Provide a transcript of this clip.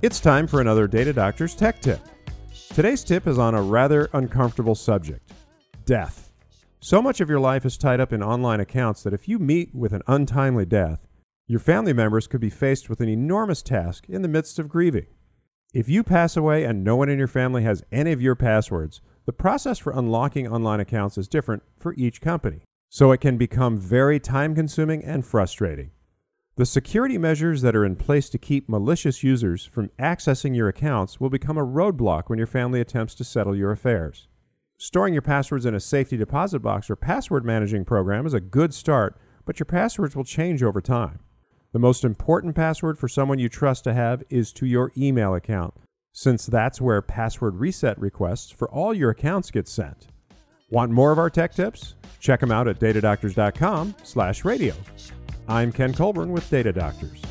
It's time for another Data Doctor's Tech Tip. Today's tip is on a rather uncomfortable subject death. So much of your life is tied up in online accounts that if you meet with an untimely death, your family members could be faced with an enormous task in the midst of grieving. If you pass away and no one in your family has any of your passwords, the process for unlocking online accounts is different for each company, so it can become very time consuming and frustrating. The security measures that are in place to keep malicious users from accessing your accounts will become a roadblock when your family attempts to settle your affairs. Storing your passwords in a safety deposit box or password managing program is a good start, but your passwords will change over time. The most important password for someone you trust to have is to your email account, since that's where password reset requests for all your accounts get sent. Want more of our tech tips? Check them out at datadoctors.com/radio. I'm Ken Colburn with Data Doctors.